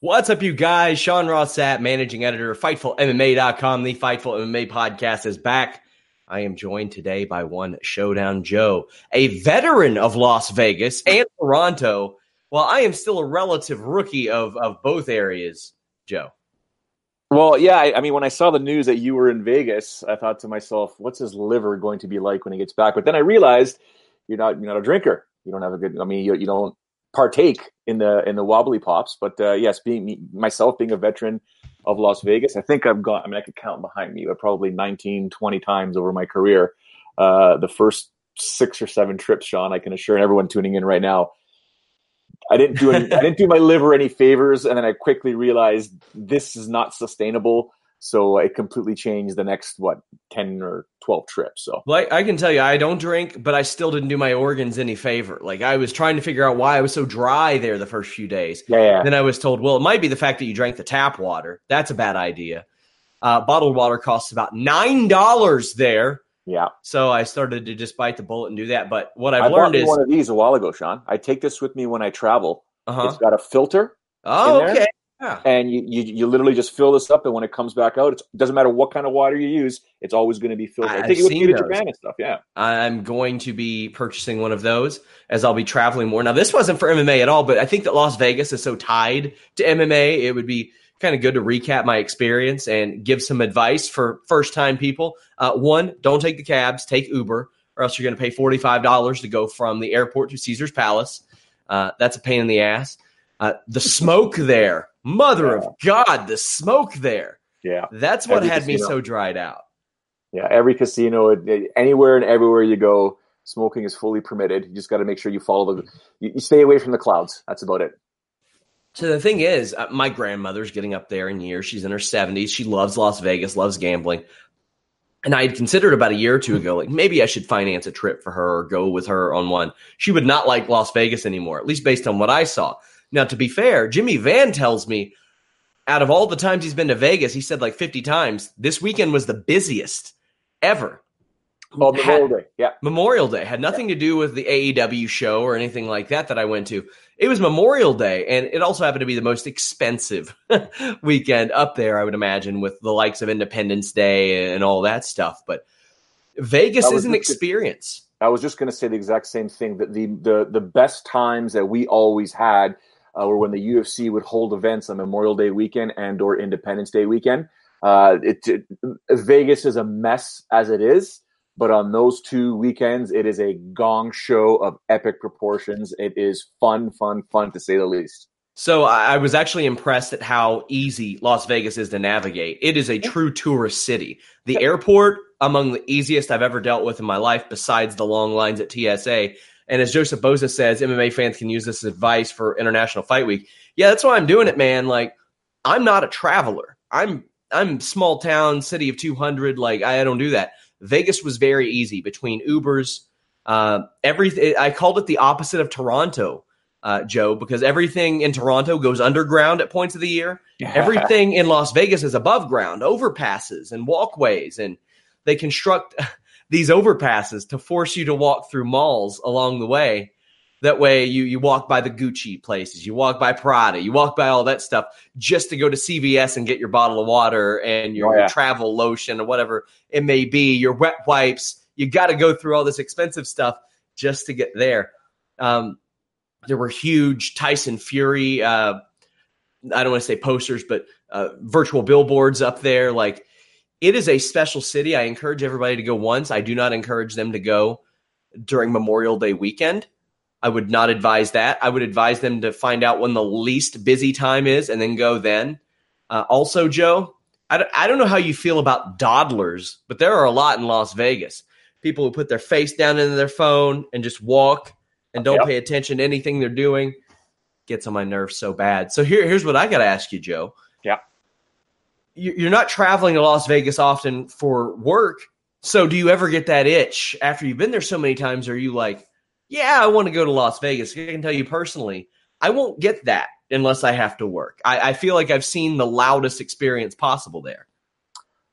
What's up, you guys? Sean Ross Sapp, managing editor of FightfulMMA.com. The Fightful MMA podcast is back. I am joined today by one Showdown Joe, a veteran of Las Vegas and Toronto, while I am still a relative rookie of, of both areas. Joe. Well, yeah, I, I mean, when I saw the news that you were in Vegas, I thought to myself, what's his liver going to be like when he gets back? But then I realized you're not you're not a drinker. You don't have a good. I mean, you, you don't partake in the in the wobbly pops. But uh, yes, being me, myself being a veteran of Las Vegas, I think I've gone. I mean, I could count behind me, but probably 19, 20 times over my career. Uh, the first six or seven trips, Sean, I can assure everyone tuning in right now. I didn't do any, I didn't do my liver any favors, and then I quickly realized this is not sustainable. So it completely changed the next what ten or twelve trips. So like I can tell you, I don't drink, but I still didn't do my organs any favor. Like I was trying to figure out why I was so dry there the first few days. Yeah. yeah. Then I was told, well, it might be the fact that you drank the tap water. That's a bad idea. Uh, bottled water costs about nine dollars there. Yeah. So I started to just bite the bullet and do that. But what I've I learned is one of these a while ago, Sean. I take this with me when I travel. Uh-huh. It's got a filter. Oh, okay. Yeah. And you, you, you literally just fill this up, and when it comes back out, it doesn't matter what kind of water you use, it's always going to be filtered. I, I think it you to Japan and stuff. Yeah, I'm going to be purchasing one of those as I'll be traveling more. Now, this wasn't for MMA at all, but I think that Las Vegas is so tied to MMA, it would be kind of good to recap my experience and give some advice for first time people. Uh, one, don't take the cabs, take Uber, or else you're going to pay forty five dollars to go from the airport to Caesar's Palace. Uh, that's a pain in the ass. Uh, the smoke there Mother yeah. of God, the smoke there. Yeah. That's what every had casino. me so dried out. Yeah, every casino, anywhere and everywhere you go, smoking is fully permitted. You just got to make sure you follow the, you, you, stay away from the clouds. That's about it. So the thing is, uh, my grandmother's getting up there in years. She's in her 70s. She loves Las Vegas, loves gambling. And I had considered about a year or two ago, like maybe I should finance a trip for her or go with her on one. She would not like Las Vegas anymore, at least based on what I saw. Now, to be fair, Jimmy Van tells me out of all the times he's been to Vegas, he said like 50 times, this weekend was the busiest ever. Oh, Memorial Day. Yeah. Memorial Day had nothing yeah. to do with the AEW show or anything like that that I went to. It was Memorial Day, and it also happened to be the most expensive weekend up there, I would imagine, with the likes of Independence Day and all that stuff. But Vegas is an experience. I was just going to say the exact same thing that the, the the best times that we always had uh, or when the UFC would hold events on Memorial Day weekend and or Independence Day weekend. Uh, it, it, Vegas is a mess as it is, but on those two weekends, it is a gong show of epic proportions. It is fun, fun, fun to say the least. So I was actually impressed at how easy Las Vegas is to navigate. It is a true tourist city. The airport, among the easiest I've ever dealt with in my life, besides the long lines at TSA. And as Joseph Boza says, MMA fans can use this advice for International Fight Week. Yeah, that's why I'm doing it, man. Like, I'm not a traveler. I'm I'm small town, city of 200. Like, I don't do that. Vegas was very easy between Ubers. Uh, everything. I called it the opposite of Toronto. uh, Joe, because everything in Toronto goes underground at points of the year. everything in Las Vegas is above ground, overpasses and walkways, and they construct these overpasses to force you to walk through malls along the way. That way, you you walk by the Gucci places, you walk by Prada, you walk by all that stuff just to go to CVS and get your bottle of water and your, oh, yeah. travel lotion or whatever it may be, your wet wipes. You got to go through all this expensive stuff just to get there. Um, there were huge Tyson Fury. Uh, I don't want to say posters, but uh, virtual billboards up there. Like it is a special city. I encourage everybody to go once. I do not encourage them to go during Memorial Day weekend. I would not advise that. I would advise them to find out when the least busy time is and then go then. Uh, also, Joe, I don't, I don't know how you feel about dawdlers, but there are a lot in Las Vegas. People who put their face down into their phone and just walk and don't yep. pay attention to anything they're doing gets on my nerves so bad. So here, here's what I got to ask you, Joe. Yeah. You're not traveling to Las Vegas often for work. So do you ever get that itch after you've been there so many times? Are you like, yeah, I want to go to Las Vegas? I can tell you personally, I won't get that unless I have to work. I, I feel like I've seen the loudest experience possible there.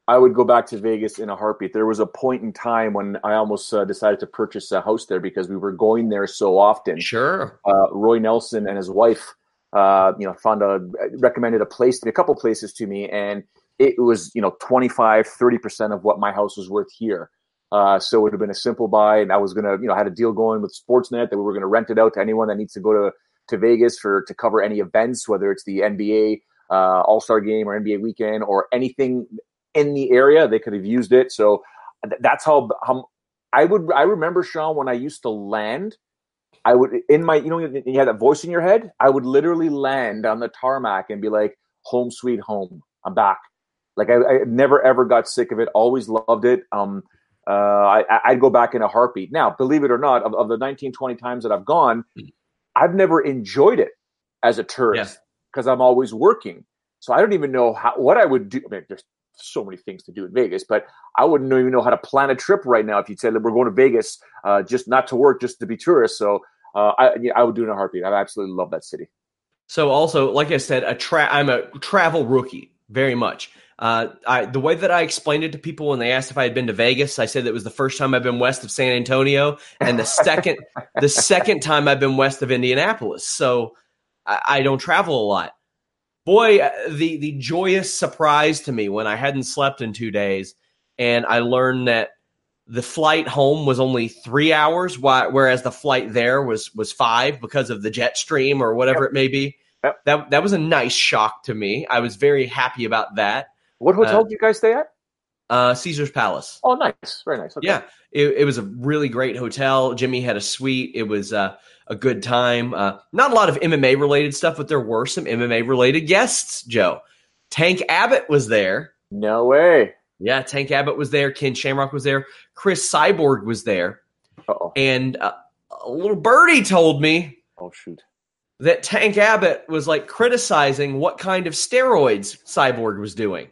I would go back to Vegas in a heartbeat. There was a point in time when I almost uh, decided to purchase a house there because we were going there so often. Sure. Uh, Roy Nelson and his wife, uh, you know, found a recommended a place, a couple places to me, and it was you know 25, 30 percent of what my house was worth here. Uh, so it would have been a simple buy, and I was gonna, you know, I had a deal going with Sportsnet that we were gonna rent it out to anyone that needs to go to to Vegas for to cover any events, whether it's the NBA uh, All Star Game or NBA weekend or anything in the area. They could have used it. So that's how, how I would. I remember Sean when I used to land. I would in my you know you had that voice in your head. I would literally land on the tarmac and be like, "Home sweet home, I'm back." Like I, I never ever got sick of it. Always loved it. Um, uh, I, I'd go back in a heartbeat. Now, believe it or not, of, of the 19, 20 times that I've gone, I've never enjoyed it as a tourist because yeah. I'm always working. So I don't even know how what I would do. I mean, there's so many things to do in Vegas, but I wouldn't even know how to plan a trip right now if you said we're going to Vegas uh, just not to work, just to be tourists. So uh, I, yeah, I would do it in a heartbeat. I absolutely love that city. So also, like I said, a tra- I'm a travel rookie very much. Uh, I, the way that I explained it to people when they asked if I had been to Vegas, I said that was the first time I've been west of San Antonio, and the second the second time I've been west of Indianapolis. So I, I don't travel a lot boy, uh, the the joyous surprise to me when I hadn't slept in two days, and I learned that the flight home was only three hours, whereas the flight there was was five because of the jet stream or whatever yep. it may be. Yep. That that was a nice shock to me. I was very happy about that. What hotel uh, did you guys stay at? Uh, Caesar's Palace. Oh, nice, very nice. Okay. Yeah, it, it was a really great hotel. Jimmy had a suite. It was uh, a good time. Uh, not a lot of MMA related stuff, but there were some MMA related guests. Joe, Tank Abbott was there. No way. Yeah, Tank Abbott was there. Ken Shamrock was there. Cris Cyborg was there. Uh-oh. And uh, a little birdie told me. Oh shoot. That Tank Abbott was like criticizing what kind of steroids Cyborg was doing.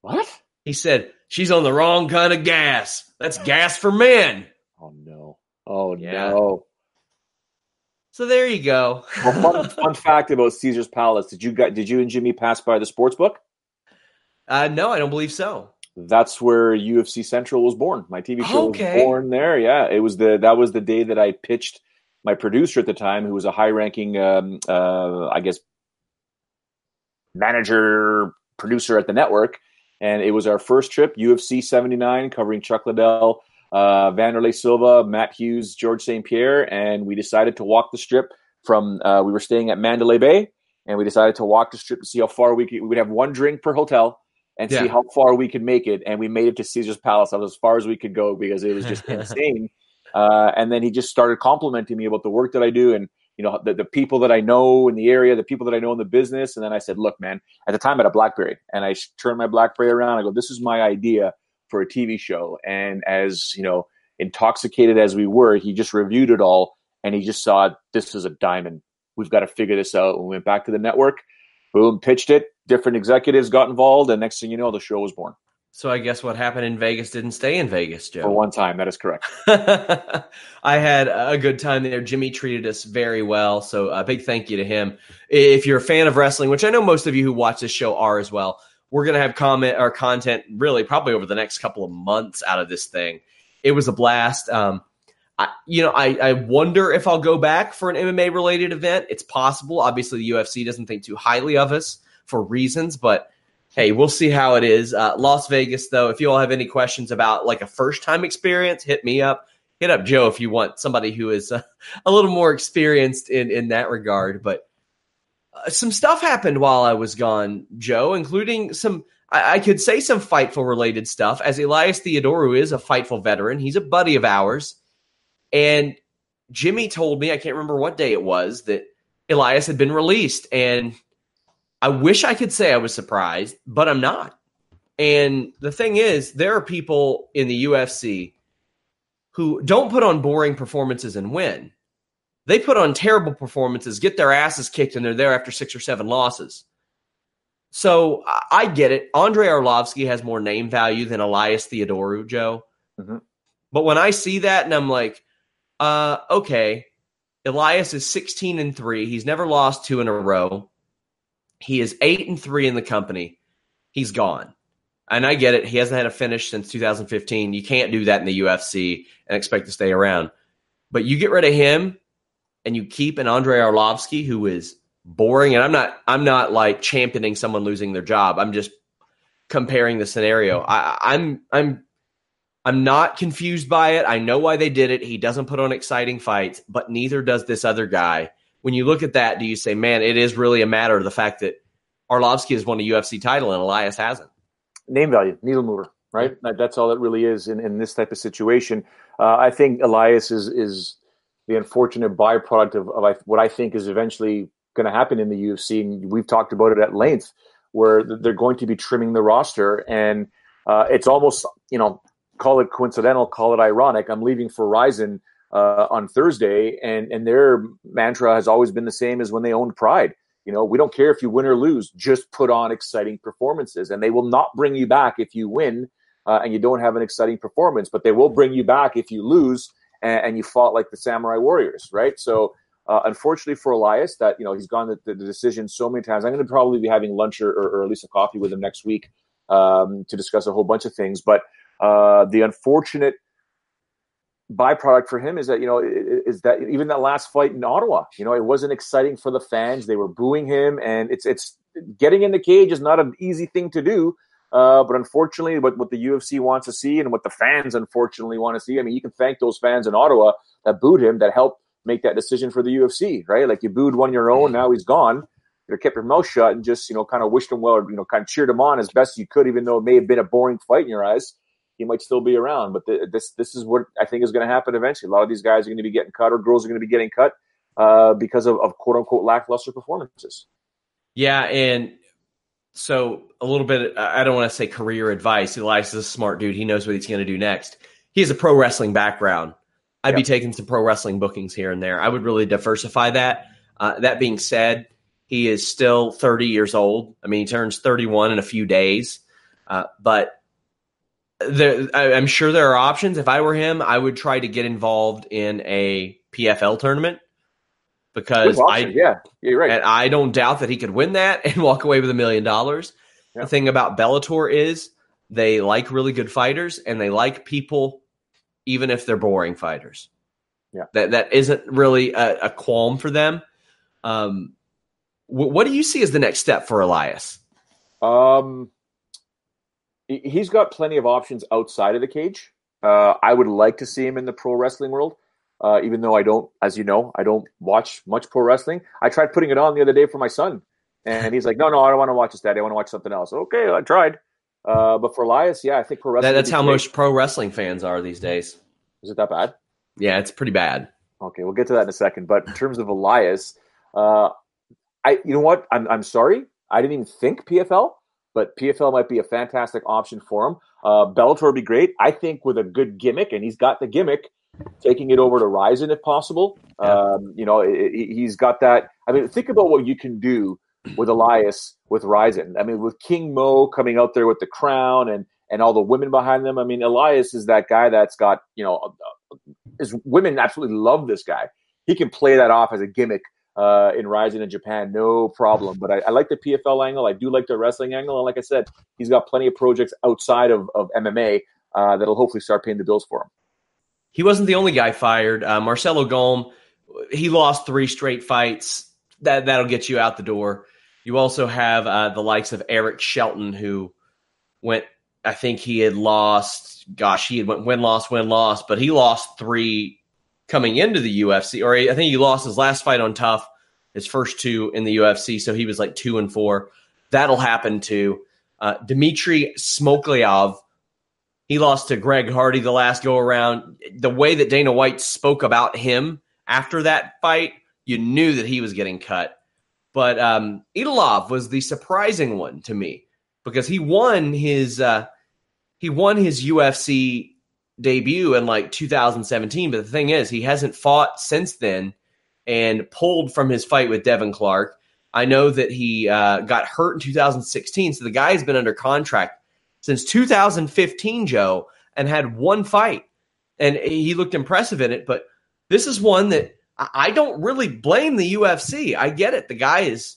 What? He said she's on the wrong kind of gas. That's gas for men. Oh no. Oh yeah. no. So there you go. well, fun, fun, fact about Caesar's Palace: Did you did you and Jimmy pass by the sports book? Uh, no, I don't believe so. That's where UFC Central was born. My TV show okay. was born there. Yeah, it was the that was the day that I pitched my producer at the time, who was a high-ranking, um, uh, I guess, manager producer at the network, and it was our first trip, UFC 79, covering Chuck Liddell uh, Wanderlei Silva, Matt Hughes, George St. Pierre, and we decided to walk the strip from. Uh, we were staying at Mandalay Bay, and we decided to walk the strip to see how far we could. We would have one drink per hotel and yeah. see how far we could make it. And we made it to Caesar's Palace. That was as far as we could go because it was just insane. Uh, and then he just started complimenting me about the work that I do and you know the, the people that I know in the area, the people that I know in the business. And then I said, "Look, man." At the time, I had a BlackBerry, and I turned my BlackBerry around. I go, "This is my idea for a TV show. And as you know, intoxicated as we were, he just reviewed it all and he just saw this is a diamond. We've got to figure this out. And we went back to the network, boom, pitched it. Different executives got involved, and next thing you know, the show was born. So I guess what happened in Vegas didn't stay in Vegas, Joe. For one time, that is correct. I had a good time there. Jimmy treated us very well, so a big thank you to him. If you're a fan of wrestling, which I know most of you who watch this show are as well, we're gonna have comment or content really probably over the next couple of months out of this thing. It was a blast. Um, I, you know, I, I wonder if I'll go back for an MMA related event. It's possible. Obviously, the UFC doesn't think too highly of us for reasons, but hey, we'll see how it is. Uh, Las Vegas, though, if you all have any questions about like a first time experience, hit me up. Hit up Joe if you want somebody who is uh, a little more experienced in in that regard. But uh, some stuff happened while I was gone, Joe, including some. I, I could say some Fightful related stuff, as Elias Theodorou is a Fightful veteran. He's a buddy of ours. And Jimmy told me, I can't remember what day it was, that Elias had been released. And I wish I could say I was surprised, but I'm not. And the thing is, there are people in the UFC who don't put on boring performances and win. They put on terrible performances, get their asses kicked, and they're there after six or seven losses. So I get it. Andrei Arlovski has more name value than Elias Theodorou, Joe. Mm-hmm. But when I see that and I'm like, uh, okay, Elias is 16 and 3. He's never lost two in a row. He is 8 and 3 in the company. He's gone. And I get it. He hasn't had a finish since 2015. You can't do that in the UFC and expect to stay around. But you get rid of him and you keep an Andrei Arlovski who is boring and I'm not I'm not like championing someone losing their job. I'm just comparing the scenario. I, I'm I'm I'm not confused by it. I know why they did it. He doesn't put on exciting fights, but neither does this other guy. When you look at that, do you say, man, it is really a matter of the fact that Arlovski has won a UFC title and Elias hasn't? Name value, needle mover, right? That's all it really is in, in this type of situation. Uh, I think Elias is is the unfortunate byproduct of, of what I think is eventually going to happen in the UFC. And we've talked about it at length, where they're going to be trimming the roster. And uh, it's almost, you know, call it coincidental, call it ironic. I'm leaving for Rizin uh, on Thursday, and and their mantra has always been the same as when they owned Pride. You know, we don't care if you win or lose, just put on exciting performances, and they will not bring you back if you win uh, and you don't have an exciting performance, but they will bring you back if you lose and, and you fought like the Samurai Warriors, right? So. Uh, unfortunately for Elias, that you know he's gone the, the, decision so many times. I'm going to probably be having lunch or, or, at least a coffee with him next week um, to discuss a whole bunch of things. But uh, the unfortunate byproduct for him is that you know is that even that last fight in Ottawa, you know, it wasn't exciting for the fans. They were booing him, and it's it's getting in the cage is not an easy thing to do. Uh, but unfortunately, what, what the UFC wants to see and what the fans unfortunately want to see, I mean, you can thank those fans in Ottawa that booed him, that helped make that decision for the UFC, right? Like you booed one your own, now he's gone. You kept your mouth shut and just, you know, kind of wished him well, or, you know, kind of cheered him on as best you could, even though it may have been a boring fight in your eyes he might still be around. But the, this this is what I think is going to happen eventually. A lot of these guys are going to be getting cut, or girls are going to be getting cut uh, because of, of quote unquote lackluster performances. Yeah, and so a little bit. I don't want to say career advice. Elias is a smart dude. He knows what he's going to do next. He has a pro wrestling background. I'd yep. be taking some pro wrestling bookings here and there. I would really diversify that. Uh, that being said, he is still 30 years old. I mean, he turns 31 in a few days. Uh, but there, I, am sure there are options. If I were him, I would try to get involved in a PFL tournament because I yeah, you're right. And I don't doubt that he could win that and walk away with a million dollars. The thing about Bellator is they like really good fighters and they like people even if they're boring fighters. Yeah. That that isn't really a, a qualm for them. Um, what do you see as the next step for Elias? Um, he's got plenty of options outside of the cage. Uh, I would like to see him in the pro wrestling world, uh, even though I don't, as you know, I don't watch much pro wrestling. I tried putting it on the other day for my son, and he's like, "No, no, I don't want to watch this, Daddy. I want to watch something else." Okay, I tried, uh, but for Elias, yeah, I think pro wrestling. That, that's how great. most pro wrestling fans are these days. Is it that bad? Yeah, it's pretty bad. Okay, we'll get to that in a second. But in terms of Elias, uh, I, you know what? I'm, I'm sorry. I didn't even think PFL but PFL might be a fantastic option for him. Uh, Bellator would be great. I think with a good gimmick, and he's got the gimmick, taking it over to Rizin if possible. Yeah. Um, you know, it, it, he's got that. I mean, think about what you can do with Elias with Rizin. I mean, with King Mo coming out there with the crown and and all the women behind them. I mean, Elias is that guy that's got you know, his women absolutely love this guy. He can play that off as a gimmick uh, in Rizin in Japan, no problem. But I, I, like the PFL angle. I do like the wrestling angle, and like I said, he's got plenty of projects outside of, of MMA uh, that'll hopefully start paying the bills for him. He wasn't the only guy fired. Uh, Marcelo Golm, he lost three straight fights. That that'll get you out the door. You also have uh, the likes of Eric Shelton, who went. I think he had lost. Gosh, he had went win loss win loss, but he lost three coming into the UFC, or I think he lost his last fight on Tough, his first two in the UFC, so he was like two and four. That'll happen to uh, Dmitry Smoliakov. He lost to Greg Hardy the last go around. The way that Dana White spoke about him after that fight, you knew that he was getting cut. But um, Edilov was the surprising one to me because he won his uh, he won his UFC debut in like 2017. But the thing is, he hasn't fought since then and pulled from his fight with Devin Clark. I know that he uh, got hurt in 2016. So the guy's been under contract since 2015, Joe, and had one fight. And he looked impressive in it. But this is one that I don't really blame the UFC. I get it. The guy is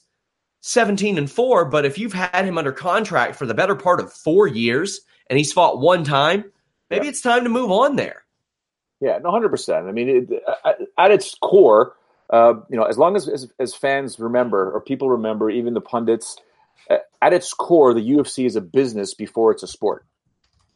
17 and 4, but if you've had him under contract for the better part of 4 years and he's fought one time, maybe yeah. it's time to move on there. Yeah, no, hundred percent. I mean, it, at, at, its core, uh, you know, as long as, as, as fans remember or people remember, even the pundits, at its core, the UFC is a business before it's a sport,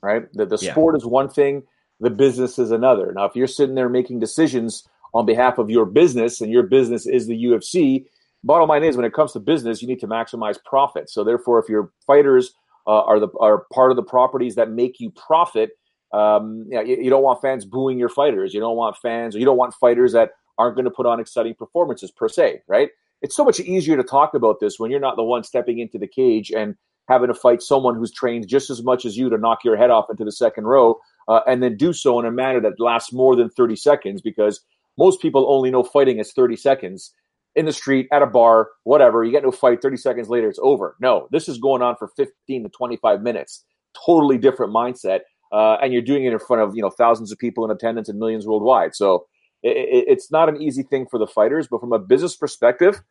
right? The, the yeah. sport is one thing, the business is another. Now, if you're sitting there making decisions on behalf of your business, and your business is the UFC, bottom line is when it comes to business, you need to maximize profit. So, therefore, if your fighters uh, are the are part of the properties that make you profit, um, you, know, you, you, don't want fans booing your fighters. You don't want fans, or you don't want fighters that aren't going to put on exciting performances per se, right? It's so much easier to talk about this when you're not the one stepping into the cage and having to fight someone who's trained just as much as you to knock your head off into the second row, uh, and then do so in a manner that lasts more than 30 seconds because most people only know fighting as 30 seconds in the street, at a bar, whatever. You get a fight, 30 seconds later, it's over. No, this is going on for 15 to 25 minutes. Totally different mindset uh, and you're doing it in front of you know thousands of people in attendance and millions worldwide. So it, it, it's not an easy thing for the fighters, but from a business perspective,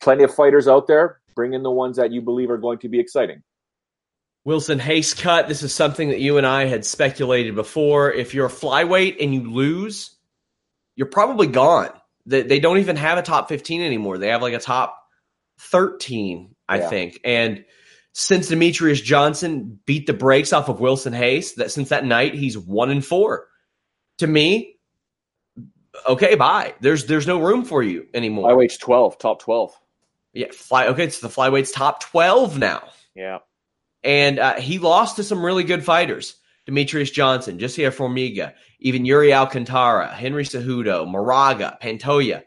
plenty of fighters out there. Bring in the ones that you believe are going to be exciting. Wilson Reis cut. This is something that you and I had speculated before. If you're a flyweight and you lose, you're probably gone. They, they don't even have a top 15 anymore. They have like a top 13, I yeah. think. And since Demetrious Johnson beat the brakes off of Wilson Reis, that since that night he's one and four. To me, okay, bye. There's there's no room for you anymore. Flyweight's twelve, top twelve. Yeah, fly. Okay, it's the flyweight's top twelve now. Yeah, and uh, he lost to some really good fighters: Demetrious Johnson, Jussier Formiga, even Yuri Alcantara, Henry Cejudo, Moraga, Pantoja.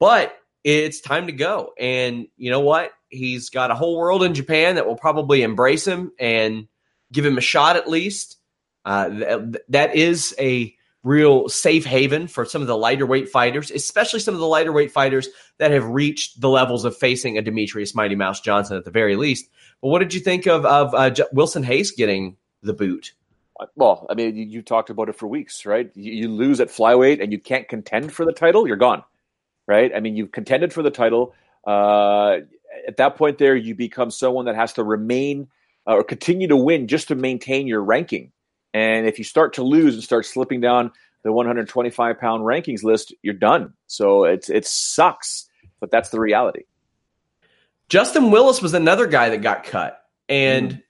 But it's time to go, and you know what? He's got a whole world in Japan that will probably embrace him and give him a shot at least. Uh, th- that is a real safe haven for some of the lighter weight fighters, especially some of the lighter weight fighters that have reached the levels of facing a Demetrious Mighty Mouse Johnson at the very least. But what did you think of of uh, J- Wilson Reis getting the boot? Well, I mean, you, you, talked about it for weeks, right? You, you, lose at flyweight and you can't contend for the title, you're gone, right? I mean, you've contended for the title. Uh, at that point there you become someone that has to remain uh, or continue to win just to maintain your ranking. And if you start to lose and start slipping down the 125 pound rankings list you're done. So it's it sucks but that's the reality. Justin willis was another guy that got cut. And mm.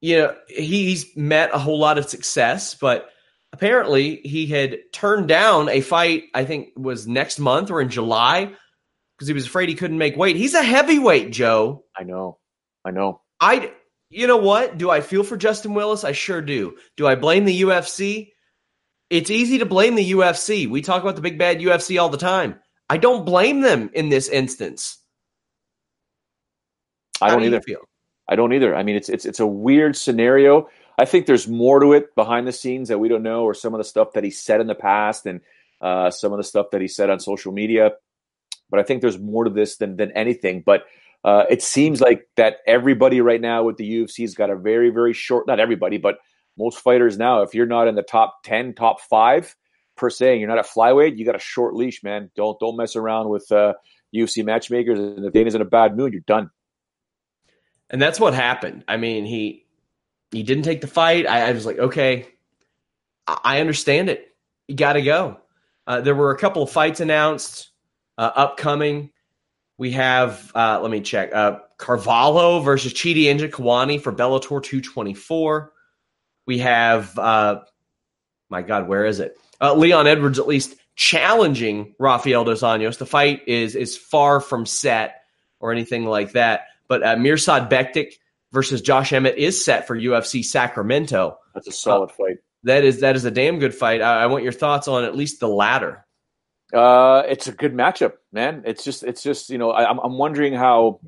you know he's met a whole lot of success but apparently he had turned down a fight i think was next month or in july because he was afraid he couldn't make weight. He's a heavyweight, Joe. I know. I know. I you know what? Do I feel for Justin Willis? I sure do. Do I blame the UFC? It's easy to blame the UFC. We talk about the big bad UFC all the time. I don't blame them in this instance. I don't do either. Feel? I don't either. I mean, it's it's it's a weird scenario. I think there's more to it behind the scenes that we don't know, or some of the stuff that he said in the past, and uh, some of the stuff that he said on social media but I think there's more to this than than anything. But Uh, it seems like that everybody right now with the UFC's got a very, very short, not everybody, but most fighters now, if you're not in the top 10, top five per se, and you're not a flyweight, you got a short leash, man. Don't, don't mess around with uh, UFC matchmakers. And if Dana's in a bad mood, you're done. And that's what happened. I mean, he, he didn't take the fight. I, I was like, okay, I, I understand it. You got to go. Uh, there were a couple of fights announced uh, upcoming. We have, uh, let me check, uh, Carvalho versus Chidi Njokuani for Bellator 224. We have, uh, my God, where is it? Uh, Leon Edwards at least challenging Rafael dos Anjos. The fight is is far from set or anything like that. But uh, Mirsad Bektic versus Josh Emmett is set for UFC Sacramento. That's a solid fight. That is that is a damn good fight. I, I want your thoughts on at least the latter. Uh, it's a good matchup, man. It's just, it's just, you know, I, am I'm wondering how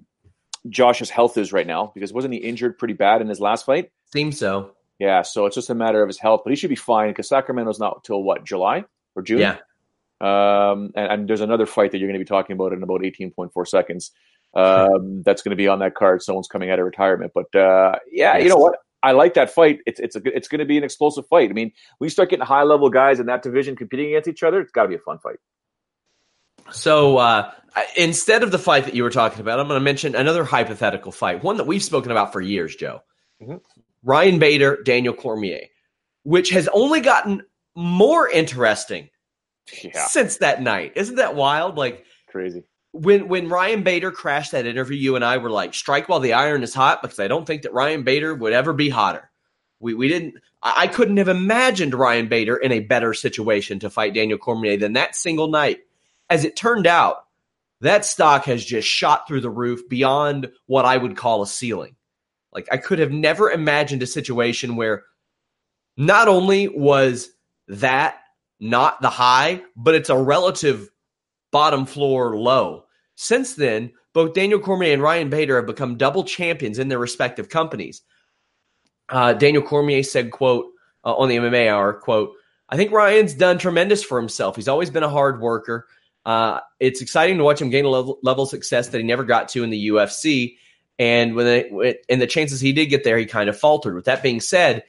Josh's health is right now because wasn't he injured pretty bad in his last fight? Seems so. Yeah, so it's just a matter of his health, but he should be fine because Sacramento's not till what July or June. Yeah. Um, and, and, there's another fight that you're going to be talking about in about 18.4 seconds. Um, that's going to be on that card. Someone's coming out of retirement, but uh, yeah, yes. you know what? I like that fight. It's it's a it's going to be an explosive fight. I mean, we start getting high level guys in that division competing against each other. It's got to be a fun fight. So uh, instead of the fight that you were talking about, I'm going to mention another hypothetical fight, one that we've spoken about for years, Joe. Mm-hmm. Ryan Bader, Daniel Cormier, which has only gotten more interesting yeah. since that night. Isn't that wild? Like crazy. When when Ryan Bader crashed that interview, you and I were like, strike while the iron is hot, because I don't think that Ryan Bader would ever be hotter. We we didn't I couldn't have imagined Ryan Bader in a better situation to fight Daniel Cormier than that single night as it turned out, that stock has just shot through the roof beyond what I would call a ceiling. Like I could have never imagined a situation where not only was that not the high, but it's a relative bottom floor low. Since then, both Daniel Cormier and Ryan Bader have become double champions in their respective companies. Uh, Daniel Cormier said, "quote uh, on the MMA Hour, quote." I think Ryan's done tremendous for himself. He's always been a hard worker. Uh, it's exciting to watch him gain a level, level, of success that he never got to in the UFC. And when they, in the chances he did get there, he kind of faltered. With that being said,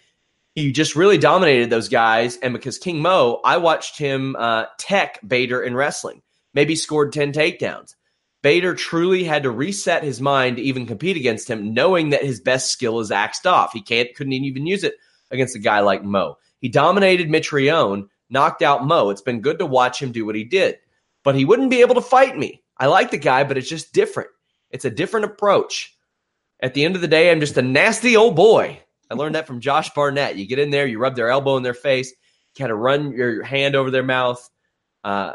he just really dominated those guys. And because King Mo, I watched him uh, tech Bader in wrestling, maybe scored 10 takedowns. Bader truly had to reset his mind to even compete against him, knowing that his best skill is axed off. He can't couldn't even use it against a guy like Mo. He dominated Mitrione, knocked out Mo. It's been good to watch him do what he did but he wouldn't be able to fight me. I like the guy, but it's just different. It's a different approach. At the end of the day, I'm just a nasty old boy. I learned that from Josh Barnett. You get in there, you rub their elbow in their face, kind of run your hand over their mouth. Uh,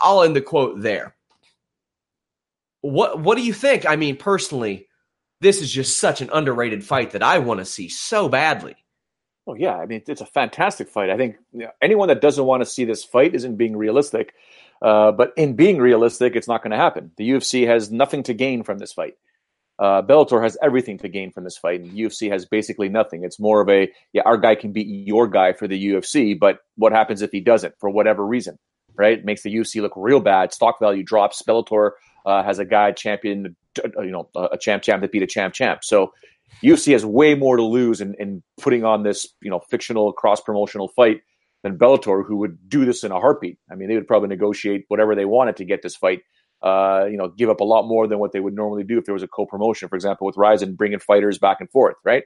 I'll end the quote there. What What do you think? I mean, personally, this is just such an underrated fight that I want to see so badly. Oh yeah, I mean it's a fantastic fight. I think you know, anyone that doesn't want to see this fight isn't being realistic. Uh, but in being realistic, it's not going to happen. The UFC has nothing to gain from this fight. Uh, Bellator has everything to gain from this fight, and UFC has basically nothing. It's more of a yeah, our guy can beat your guy for the UFC, but what happens if he doesn't for whatever reason? Right? It makes the UFC look real bad. Stock value drops. Bellator uh, has a guy champion, you know, a champ champ that beat a champ champ. So UFC has way more to lose in, in putting on this, you know, fictional cross promotional fight than Bellator, who would do this in a heartbeat. I mean, they would probably negotiate whatever they wanted to get this fight. Uh, you know, give up a lot more than what they would normally do if there was a co-promotion, for example, with Rizin bringing fighters back and forth, right?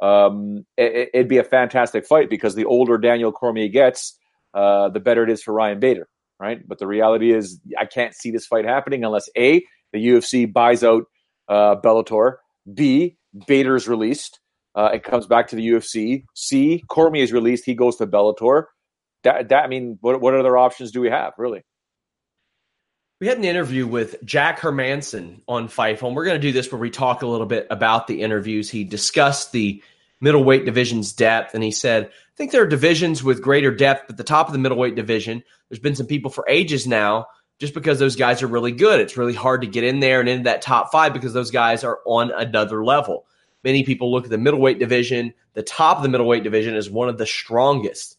Um, it, would be a fantastic fight because the older Daniel Cormier gets, uh, the better it is for Ryan Bader, right? But the reality is, I can't see this fight happening unless a the UFC buys out uh, Bellator, b Bader is released. Uh, it comes back to the UFC. C. Cormier is released. He goes to Bellator. That, that I mean, what, what other options do we have, really? We had an interview with Jack Hermansson on Fightful, and we're going to do this where we talk a little bit about the interviews. He discussed the middleweight division's depth, and he said, I think there are divisions with greater depth, but the top of the middleweight division, there's been some people for ages now just because those guys are really good. It's really hard to get in there and into that top five because those guys are on another level. Many people look at the middleweight division, the top of the middleweight division is one of the strongest.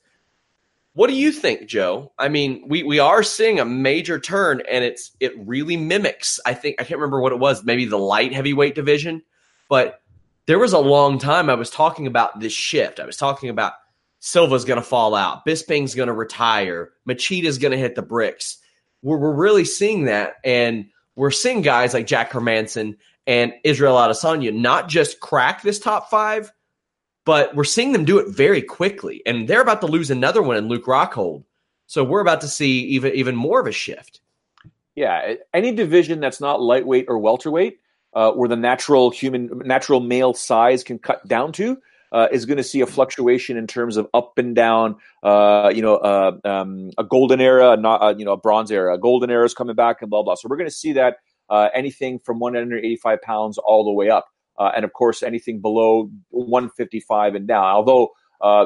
What do you think, Joe? I mean, we, we are seeing a major turn, and it's it really mimics. I think I can't remember what it was. Maybe the light heavyweight division, but there was a long time I was talking about this shift. I was talking about Silva's going to fall out, Bisping's going to retire, Machida's going to hit the bricks. We're, we're really seeing that, and we're seeing guys like Jack Hermansson and Israel Adesanya not just crack this top five, but we're seeing them do it very quickly. And they're about to lose another one in Luke Rockhold. So we're about to see even even more of a shift. Yeah, any division that's not lightweight or welterweight, uh, where the natural human natural male size can cut down to, uh, is going to see a fluctuation in terms of up and down. Uh, you know, uh, um, a golden era, not uh, you know a bronze era. A golden era is coming back, and blah blah. So we're going to see that uh, anything from 185 pounds all the way up, uh, and of course anything below 155 and down. Although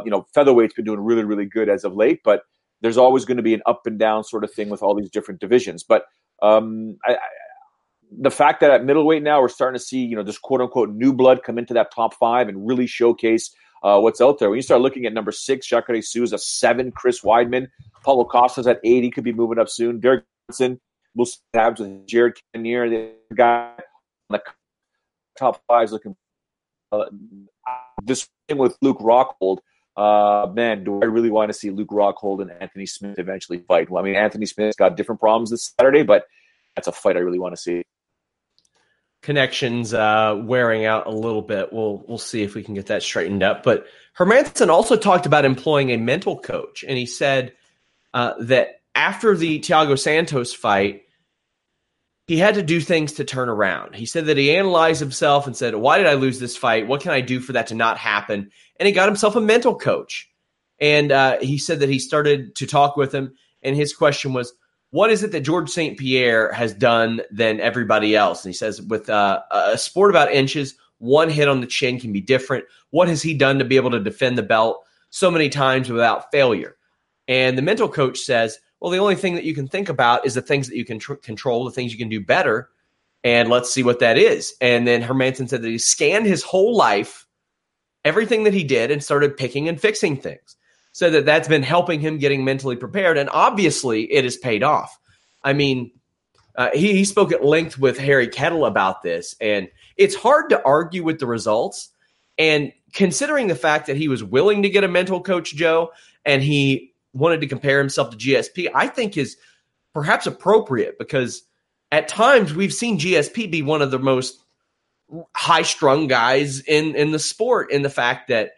you know featherweight's been doing really really good as of late, but there's always going to be an up and down sort of thing with all these different divisions. But um, I, the fact that at middleweight now we're starting to see you know this quote unquote new blood come into that top five and really showcase uh, what's out there. When you start looking at number six, Jacare Souza, seven, Chris Weidman, Paulo Costa's at eight. He could be moving up soon. Derek Johnson, we'll see with Jared Cannonier, the guy on the top five is looking. Uh, this thing with Luke Rockhold, uh, man, do I really want to see Luke Rockhold and Anthony Smith eventually fight? Well, I mean, Anthony Smith's got different problems this Saturday, but that's a fight I really want to see. Connections uh, wearing out a little bit. We'll we'll see if we can get that straightened up. But Hermansson also talked about employing a mental coach, and he said uh, that after the Thiago Santos fight, he had to do things to turn around. He said that he analyzed himself and said, Why did I lose this fight? What can I do for that to not happen? And he got himself a mental coach. And uh, he said that he started to talk with him. And his question was, What is it that George St. Pierre has done than everybody else? And he says, With uh, a sport about inches, one hit on the chin can be different. What has he done to be able to defend the belt so many times without failure? And the mental coach says, well, the only thing that you can think about is the things that you can tr- control, the things you can do better, and let's see what that is. And then Hermansson said that he scanned his whole life, everything that he did, and started picking and fixing things. So that that's been helping him getting mentally prepared, and obviously it has paid off. I mean, uh, he, he spoke at length with Harry Kettle about this, and it's hard to argue with the results. And considering the fact that he was willing to get a mental coach, Joe, and he wanted to compare himself to GSP, I think is perhaps appropriate because at times we've seen GSP be one of the most high strung guys in in the sport in the fact that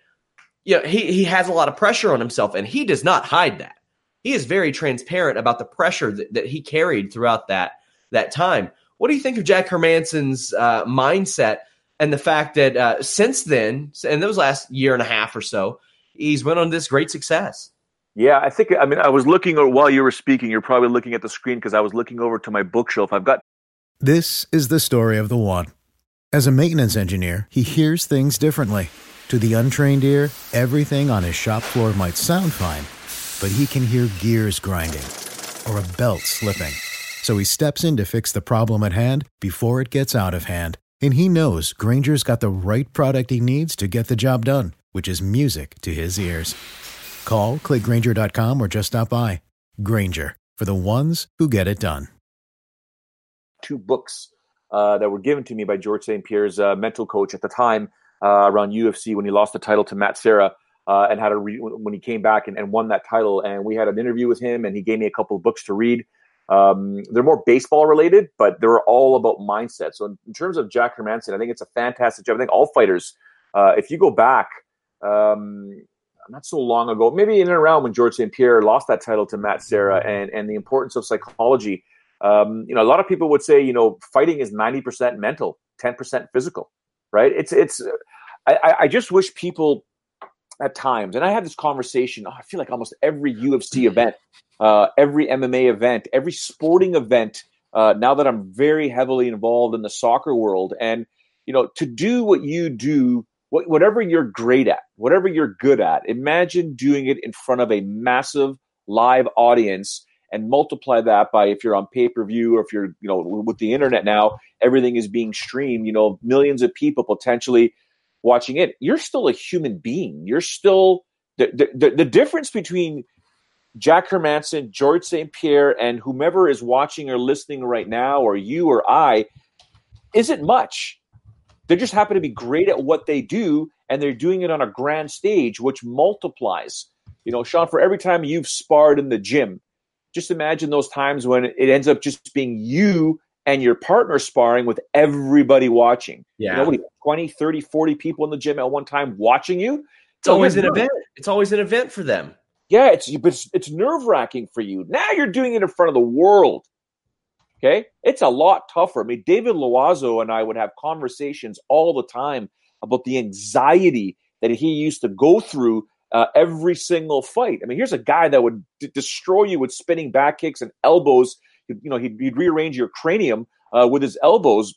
you know, he he has a lot of pressure on himself and he does not hide that. He is very transparent about the pressure that, that he carried throughout that that time. What do you think of Jack Hermansson's uh, mindset and the fact that uh, since then, and those last year and a half or so, he's went on this great success? Yeah, I think, I mean, I was looking while you were speaking, you're probably looking at the screen because I was looking over to my bookshelf. I've got. This is the story of the one. As a maintenance engineer, he hears things differently. To the untrained ear, everything on his shop floor might sound fine, but he can hear gears grinding or a belt slipping. So he steps in to fix the problem at hand before it gets out of hand. And he knows Grainger's got the right product he needs to get the job done, which is music to his ears. Call, clickgrainger.com, or just stop by. Grainger, for the ones who get it done. Two books uh, that were given to me by George St. Pierre's uh, mental coach at the time uh, around UFC when he lost the title to Matt Serra. Uh, and had a re- when he came back and, and, won that title, and we had an interview with him, and he gave me a couple of books to read. Um, they're more baseball related, but they're all about mindset. So in, in, terms of Jack Hermansson, I think it's a fantastic job. I think all fighters, uh, if you go back, um, not so long ago, maybe in and around when George St. Pierre lost that title to Matt Serra and, and the importance of psychology. Um, you know, a lot of people would say, you know, fighting is 90% mental, 10% physical, right? It's, it's, I, I just wish people at times, and I had this conversation, oh, I feel like almost every UFC event, uh, every MMA event, every sporting event, uh, now that I'm very heavily involved in the soccer world. And, you know, to do what you do whatever you're great at, whatever you're good at, imagine doing it in front of a massive live audience and multiply that by if you're on pay per view or if you're, you know, with the internet now, everything is being streamed, you know, millions of people potentially watching it. You're still a human being. You're still the, the, the difference between Jack Hermansson, George St. Pierre, and whomever is watching or listening right now, or you or I, isn't much. They just happen to be great at what they do, and they're doing it on a grand stage, which multiplies. You know, Sean, for every time you've sparred in the gym, just imagine those times when it ends up just being you and your partner sparring with everybody watching. Yeah. Know, 20, 30, 40 people in the gym at one time watching you. It's always an event. It's always an event for them. Yeah, it's it's, it's nerve wracking for you. Now you're doing it in front of the world. Okay, it's a lot tougher. I mean, David Loiseau and I would have conversations all the time about the anxiety that he used to go through uh, every single fight. I mean, here's a guy that would d- destroy you with spinning back kicks and elbows. You know, he'd, he'd rearrange your cranium uh, with his elbows.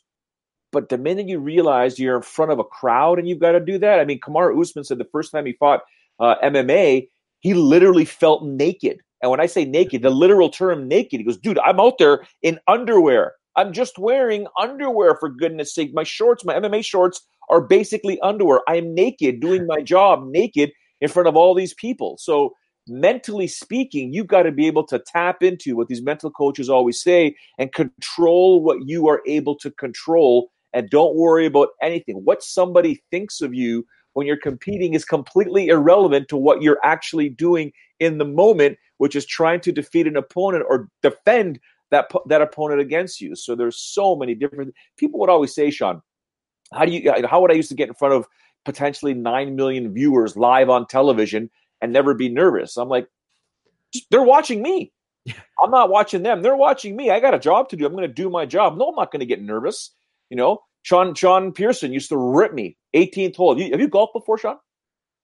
But the minute you realize you're in front of a crowd and you've got to do that, I mean, Kamaru Usman said the first time he fought uh, MMA, he literally felt naked. And when I say naked, the literal term naked, he goes, dude, I'm out there in underwear. I'm just wearing underwear for goodness sake. My shorts, my MMA shorts are basically underwear. I'm naked doing my job naked in front of all these people. So, mentally speaking, you've got to be able to tap into what these mental coaches always say and control what you are able to control. And don't worry about anything. What somebody thinks of you when you're competing is completely irrelevant to what you're actually doing in the moment, which is trying to defeat an opponent or defend that that opponent against you. So there's so many different people would always say, Sean, how do you how would I used to get in front of potentially 9 million viewers live on television and never be nervous? I'm like they're watching me. I'm not watching them. They're watching me. I got a job to do. I'm going to do my job. No, I'm not going to get nervous. You know, Sean Sean Pearson used to rip me 18th hole. Have you, have you golfed before, Sean?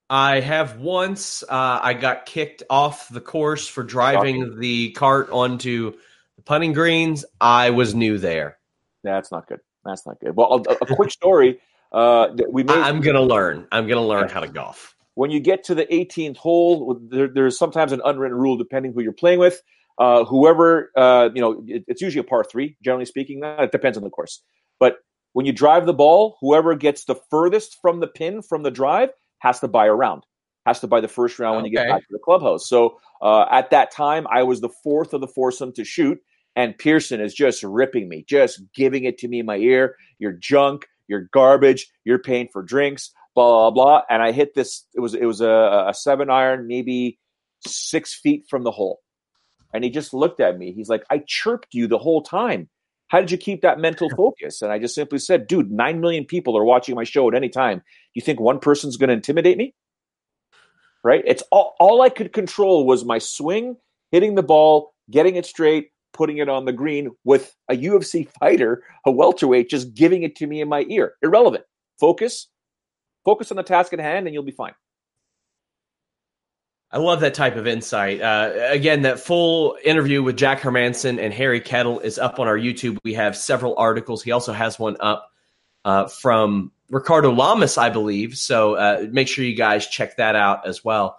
I have once. Uh, I got kicked off the course for driving Shocking. the cart onto the putting greens. I was new there. That's not good. That's not good. Well, a, a quick story. Uh, we made, I'm going to learn. I'm going to learn how to golf. When you get to the 18th hole, there, there's sometimes an unwritten rule depending who you're playing with. Uh, whoever, uh, you know, it, it's usually a par three, generally speaking. It depends on the course. But when you drive the ball, whoever gets the furthest from the pin from the drive has to buy a round, has to buy the first round when you get back to the clubhouse. So uh, at that time, I was the fourth of the foursome to shoot, and Pearson is just ripping me, just giving it to me in my ear. You're junk, you're garbage, you're paying for drinks, blah blah blah. And I hit this. It was it was a, a seven iron, maybe six feet from the hole. And he just looked at me. He's like, I chirped you the whole time. How did you keep that mental focus? And I just simply said, dude, nine million people are watching my show at any time. You think one person's going to intimidate me? Right? It's all, all I could control was my swing, hitting the ball, getting it straight, putting it on the green with a UFC fighter, a welterweight, just giving it to me in my ear. Irrelevant. Focus, focus on the task at hand, and you'll be fine. I love that type of insight. Uh, again, that full interview with Jack Hermansson and Harry Kettle is up on our YouTube. We have several articles. He also has one up uh, from Ricardo Lamas, I believe. So uh, make sure you guys check that out as well.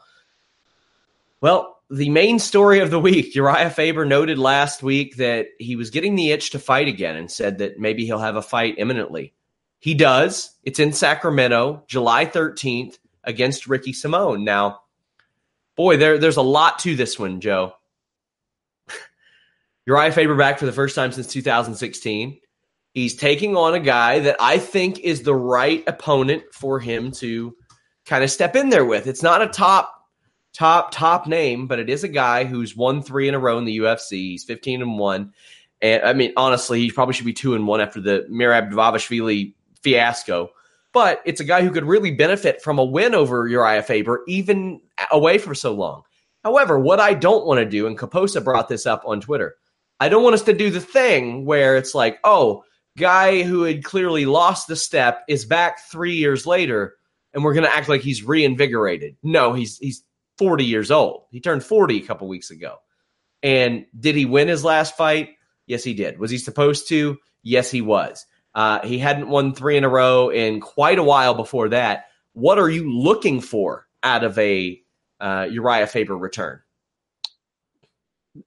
Well, the main story of the week Uriah Faber noted last week that he was getting the itch to fight again and said that maybe he'll have a fight imminently. He does. It's in Sacramento, July 13th against Ricky Simon. Now, boy, there there's a lot to this one, Joe. Uriah Faber back for the first time since 2016. He's taking on a guy that I think is the right opponent for him to kind of step in there with. It's not a top, top, top name, but it is a guy who's won three in a row in the UFC. He's 15 and one. And I mean, honestly, he probably should be two and one after the Merab Dvalishvili fiasco but it's a guy who could really benefit from a win over Uriah Faber, even away for so long. However, what I don't want to do, and Caposa brought this up on Twitter, I don't want us to do the thing where it's like, oh, guy who had clearly lost the step is back three years later, and we're going to act like he's reinvigorated. No, he's he's 40 years old. He turned 40 a couple weeks ago. And did he win his last fight? Yes, he did. Was he supposed to? Yes, he was. Uh, he hadn't won three in a row in quite a while before that. What are you looking for out of a uh, Uriah Faber return?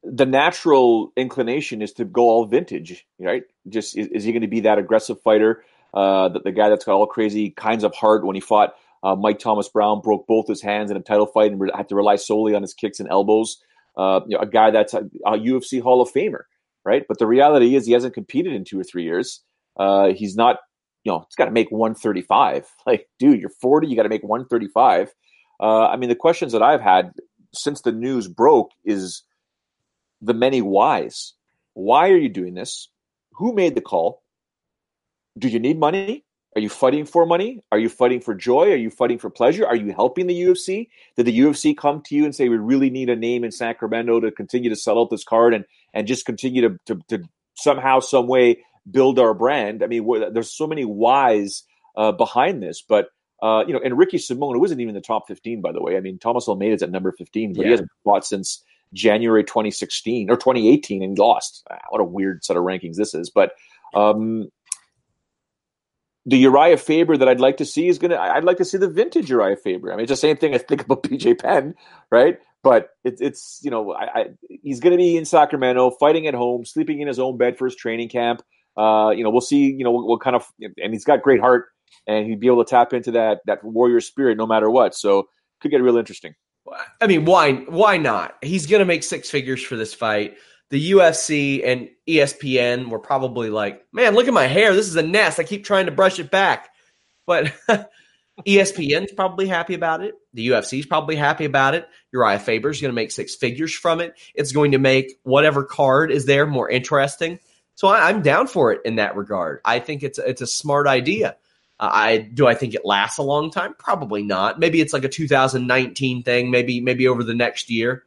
The natural inclination is to go all vintage, right? Just is, is he going to be that aggressive fighter? Uh, the, the, guy that's got all crazy kinds of heart when he fought uh, Mike Thomas Brown, broke both his hands in a title fight and had to rely solely on his kicks and elbows. uh, you know, a guy that's a, a, UFC Hall of Famer, right? But the reality is he hasn't competed in two or three years. Uh, he's not, you know, he's got to make 135. Like, dude, you're 40, you got to make 135. Uh, I mean, the questions that I've had since the news broke is the many whys. Why are you doing this? Who made the call? Do you need money? Are you fighting for money? Are you fighting for joy? Are you fighting for pleasure? Are you helping the UFC? Did the UFC come to you and say we really need a name in Sacramento to continue to sell out this card and and just continue to to, to somehow, some way build our brand? I mean, there's so many whys uh, behind this, but uh, you know, and Ricky Simon, who isn't even the top 15, by the way. I mean, Thomas Almeida's at number 15, but yeah. he hasn't fought since January 2016 or 2018 and lost. Ah, what a weird set of rankings this is. But um, the Uriah Faber that I'd like to see is going to, I'd like to see the vintage Uriah Faber. I mean, it's the same thing I think about BJ Penn, right? But it's, it's you know, I, I, he's going to be in Sacramento, fighting at home, sleeping in his own bed for his training camp. Uh, you know, we'll see, you know, what, what kind of, and he's got great heart and he'd be able to tap into that, that warrior spirit no matter what. So could get real interesting. I mean, why, why not? He's going to make six figures for this fight the UFC and ESPN were probably like, man, look at my hair. This is a nest. I keep trying to brush it back. But ESPN's probably happy about it. The UFC's probably happy about it. Uriah Faber's going to make six figures from it. It's going to make whatever card is there more interesting. So I, am down for it in that regard. I think it's it's a smart idea. Uh, I do I think it lasts a long time? Probably not. Maybe it's like a 2019 thing. Maybe maybe over the next year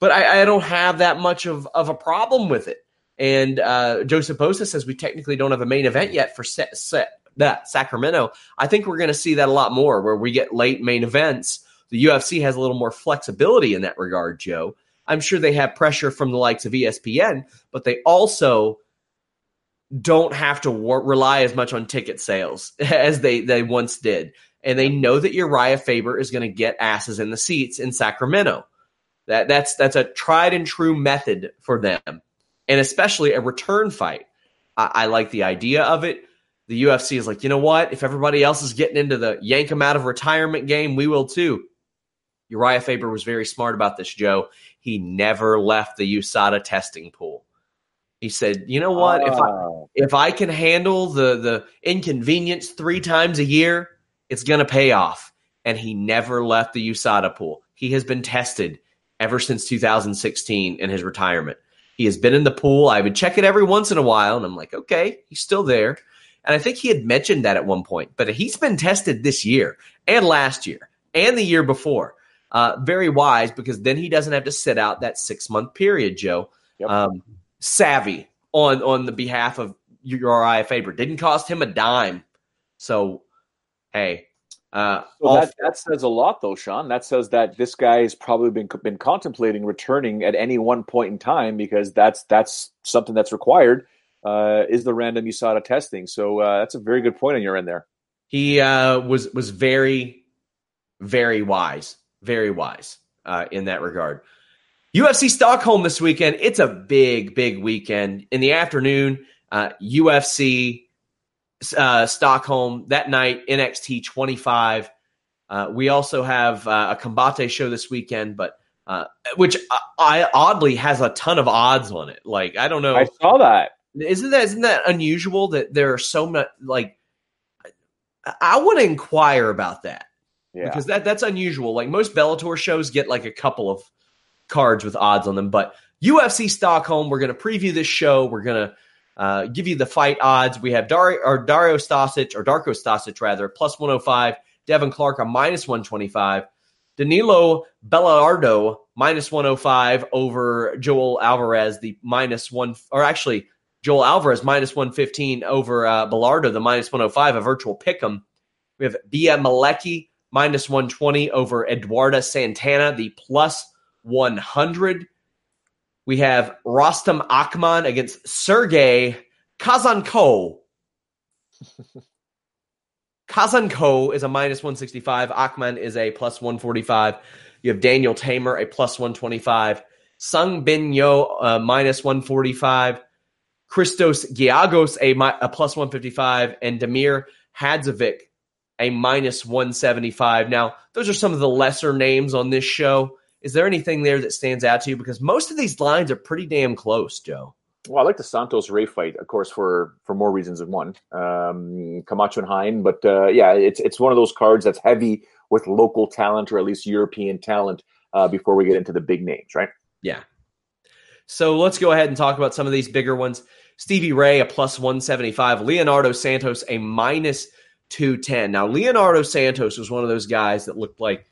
but I, I, don't have that much of, of a problem with it. And uh, Joseph Bosa says we technically don't have a main event yet for set, set, that Sacramento. I think we're going to see that a lot more where we get late main events. The UFC has a little more flexibility in that regard, Joe. I'm sure they have pressure from the likes of ESPN, but they also don't have to war- rely as much on ticket sales as they, they once did. And they know that Uriah Faber is going to get asses in the seats in Sacramento. That that's that's a tried and true method for them, and especially a return fight. I, I like the idea of it. The UFC is like, you know what? If everybody else is getting into the yank them out of retirement game, we will too. Uriah Faber was very smart about this, Joe. He never left the USADA testing pool. He said, "You know what? If I oh. if I can handle the the inconvenience three times a year, it's going to pay off." And he never left the USADA pool. He has been tested ever since 2016 in his retirement. He has been in the pool. I would check it every once in a while, and I'm like, okay, he's still there. And I think he had mentioned that at one point, but he's been tested this year and last year and the year before. Uh, very wise because then he doesn't have to sit out that six month period, Joe. Yep. Um, savvy on on the behalf of Uriah Faber. Didn't cost him a dime. So, hey, uh, so that, that says a lot, though, Sean. That says that this guy has probably been been contemplating returning at any one point in time because that's that's something that's required. Uh, is the random USADA testing? So uh, that's a very good point on your end there. He uh, was was very, very wise, very wise uh, in that regard. UFC Stockholm this weekend. It's a big, big weekend. In the afternoon, UFC uh, uh, Stockholm that night, NXT 25. Uh, we also have uh, a Combate show this weekend, but uh, which I, I, oddly has a ton of odds on it. Like I don't know. I saw that. Isn't that isn't that unusual that there are so much? Like I want to inquire about that yeah. because that that's unusual. Like most Bellator shows get like a couple of cards with odds on them, but UFC Stockholm. We're going to preview this show. We're going to uh, give you the fight odds. We have Dar- or Dario Stasic, or Darko Stasic rather, plus 105. Devin Clark a minus 125. Danilo Belluardo minus 105 over Joel Alvarez, the minus one, or actually Joel Alvarez minus 115 over uh, Belluardo, the minus 105, a virtual pick 'em. We have Bia Malecki minus 120 over Eduarda Santana, the plus 100. We have Rostam Akman against Sergey Kazanko. Kazanko is a minus 165. Akman is a plus 145. You have Daniel Teymur, a plus 125. Sung Bin Yo, a minus 145. Christos Giagos, a, a plus 155. And Damir Hadzovic, a minus 175. Now, those are some of the lesser names on this show. Is there anything there that stands out to you? Because most of these lines are pretty damn close, Joe. Well, I like the Santos Ray fight, of course, for for more reasons than one. Um, Camacho and Hein, but uh, yeah, it's it's one of those cards that's heavy with local talent or at least European talent uh, before we get into the big names, right? Yeah. So let's go ahead and talk about some of these bigger ones. Stevie Ray, a plus 175. Leonardo Santos, a minus 210. Now, Leonardo Santos was one of those guys that looked like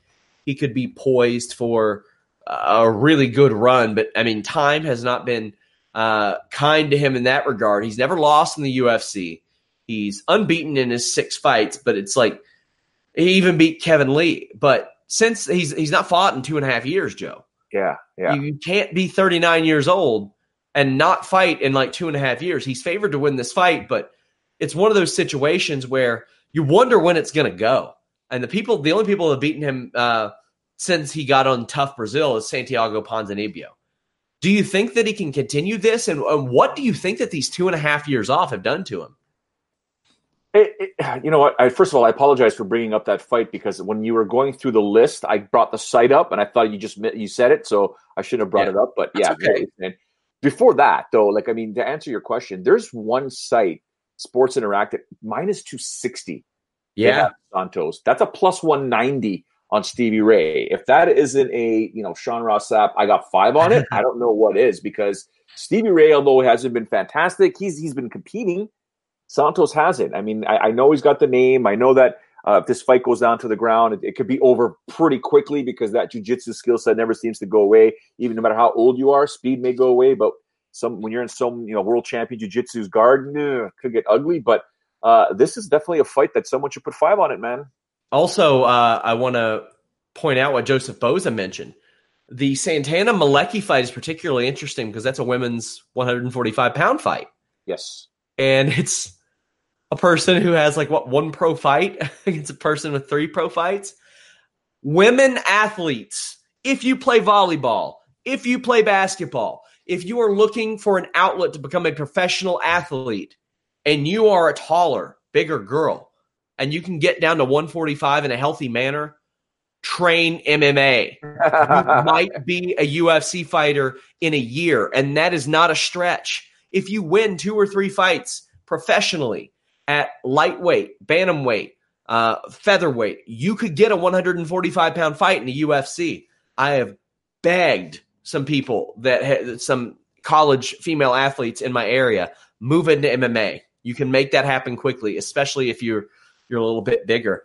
he could be poised for a really good run, but I mean, time has not been uh, kind to him in that regard. He's never lost in the UFC. He's unbeaten in his six fights, but it's like he even beat Kevin Lee. But since he's he's not fought in two and a half years, Joe. Yeah, yeah. You can't be 39 years old and not fight in like two and a half years. He's favored to win this fight, but it's one of those situations where you wonder when it's going to go. And the people, the only people that have beaten him uh, since he got on tough Brazil is Santiago Ponzinibbio. Do you think that he can continue this? And, and what do you think that these two and a half years off have done to him? It, it, you know what? I, first of all, I apologize for bringing up that fight because when you were going through the list, I brought the site up and I thought you just you said it, so I shouldn't have brought Yeah. it up. But yeah, okay. and before that, though, like I mean, to answer your question, there's one site, Sports Interactive, minus two sixty. Have Santos. That's a plus one ninety on Stevie Ray. If that isn't a you know Sean Ross Sapp, I got five on it. I don't know what is because Stevie Ray, although he hasn't been fantastic, he's he's been competing. Santos hasn't. I mean, I, I know he's got the name. I know that uh, if this fight goes down to the ground, it, it could be over pretty quickly because that jujitsu skill set never seems to go away. Even no matter how old you are, speed may go away, but some when you're in some you know world champion jujitsu's guard, nah, could get ugly. But uh, this is definitely a fight that someone should put five on it, man. Also, uh, I want to point out what Joseph Boza mentioned. The Santana Malecki fight is particularly interesting because that's a women's 145 pound fight. Yes. And it's a person who has like what one pro fight against a person with three pro fights. Women athletes, if you play volleyball, if you play basketball, if you are looking for an outlet to become a professional athlete and you are a taller, bigger girl, and you can get down to 145 in a healthy manner, train MMA. You might be a UFC fighter in a year, and that is not a stretch. If you win two or three fights professionally at lightweight, bantamweight, uh, featherweight, you could get a 145 pound fight in the UFC. I have begged some people that ha- some college female athletes in my area move into MMA. You can make that happen quickly, especially if you're you're a little bit bigger.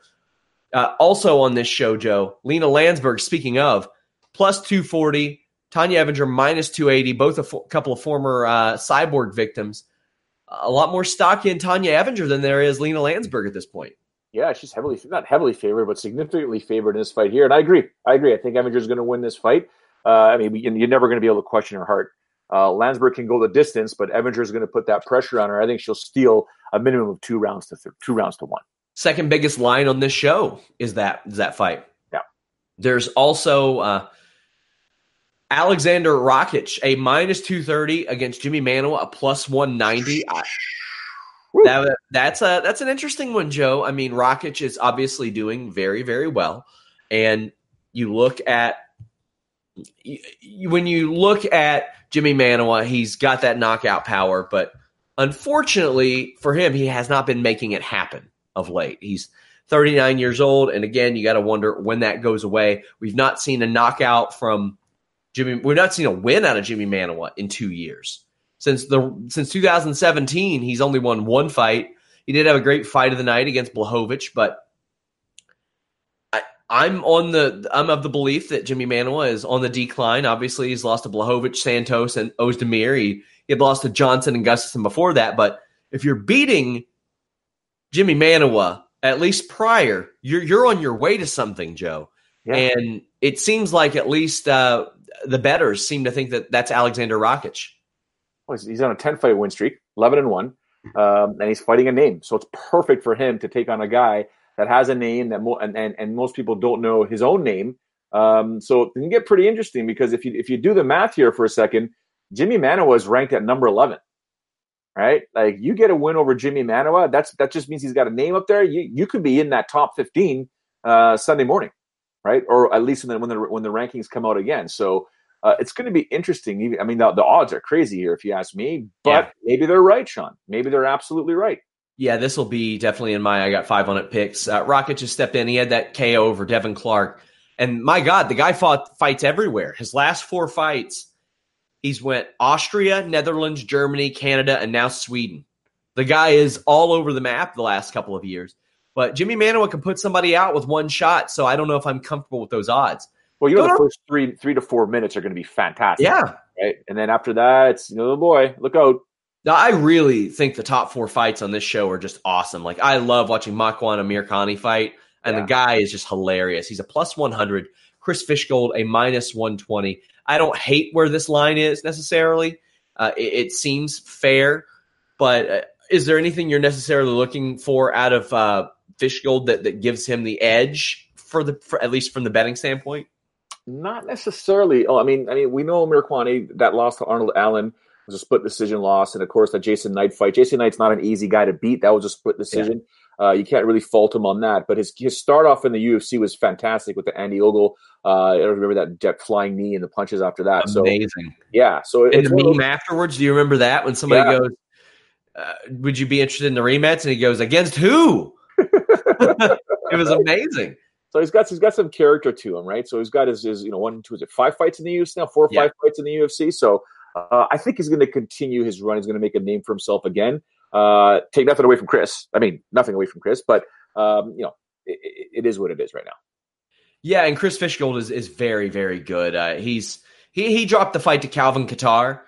Uh, also on this show, Joe, Lena Landsberg, speaking of, plus 240, Tonya Evinger minus 280, both a fo- couple of former uh, cyborg victims. A lot more stock in Tonya Evinger than there is Lena Landsberg at this point. Yeah, she's heavily not heavily favored, but significantly favored in this fight here. And I agree. I agree. I think Evinger's going to win this fight. Uh, I mean, you're never going to be able to question her heart. Uh, Landsberg can go the distance, but Evinger's going to put that pressure on her. I think she'll steal a minimum of two rounds to th- two rounds to one. Second biggest line on this show is that is that fight. Yeah. There's also uh, Alexander Rakic, a minus 230 against Jimi Manuwa, a plus 190. That, that's a that's an interesting one, Joe. I mean, Rakic is obviously doing very very well, and you look at when you look at Jimi Manuwa, he's got that knockout power, but unfortunately for him, he has not been making it happen of late. He's 39 years old, and again, you got to wonder when that goes away. We've not seen a knockout from Jimi. We've not seen a win out of Jimi Manuwa in two years since the since 2017. He's only won one fight. He did have a great fight of the night against Blachowicz, but I'm on the I'm of the belief that Jimi Manuwa is on the decline. Obviously, he's lost to Blachowicz, Santos, and Ozdemir. He, he had lost to Johnson and Gustafsson before that, but if you're beating Jimi Manuwa at least prior, you're you're on your way to something, Joe. Yeah. And it seems like at least uh, the betters seem to think that that's Alexander Rakic. Well, he's- he's on a 10 fight win streak, 11 and 1, um, and he's fighting a name. So it's perfect for him to take on a guy that has a name that mo- and, and, and most people don't know his own name. Um, so it can get pretty interesting because if you if you do the math here for a second, Jimi Manuwa is ranked at number 11. Right? Like you get a win over Jimi Manuwa, that's that just means he's got a name up there. You you could be in that top 15 uh, Sunday morning. right? Or at least when the when the, when the rankings come out again. So uh, it's going to be interesting. I mean, the, the, odds are crazy here, if you ask me. But yeah. maybe they're right, Sean. Maybe they're absolutely right. Yeah, this will be definitely in my I got five on it picks. Uh, Rocket just stepped in. He had that KO over Devin Clark, and my God, the guy fought fights everywhere. His last four fights, he's went Austria, Netherlands, Germany, Canada, and now Sweden. The guy is all over the map the last couple of years. But Jimi Manuwa can put somebody out with one shot, so I don't know if I'm comfortable with those odds. Well, you know, the first three three to four minutes are going to be fantastic. Yeah, right. And then after that, it's you know, boy, look out. Now, I really think the top four fights on this show are just awesome. Like, I love watching Makwan and Amirkhani fight, and yeah. the guy is just hilarious. He's a plus 100. Chris Fishgold, a minus 120. I don't hate where this line is necessarily. Uh, it, it, seems fair, but uh, is there anything you're necessarily looking for out of uh, Fishgold that, that gives him the edge for the for, at least from the betting standpoint? Not necessarily. Oh, I mean, I mean, we know Amirkhani that lost to Arnold Allen was a split decision loss, and of course that Jason Knight fight. Jason Knight's not an easy guy to beat. That was a split decision. Yeah. Uh, you can't really fault him on that. But his his start off in the UFC was fantastic with the Andy Ogle. Uh, I don't remember that flying knee and the punches after that. Amazing. So, yeah. So and the meme afterwards. Do you remember that when somebody yeah. goes, uh, "Would you be interested in the rematch?" And he goes, "Against who?" it was amazing. So he's got he's got some character to him, right? So he's got his, his you know one two is it five fights in the UFC now, four or five fights in the UFC. So uh, I think he's going to continue his run. He's going to make a name for himself again. Uh, take nothing away from Chris. I mean, nothing away from Chris, but um, you know, it, it is what it is right now. Yeah, and Chris Fishgold is is very very good. Uh, he's he he dropped the fight to Calvin Kattar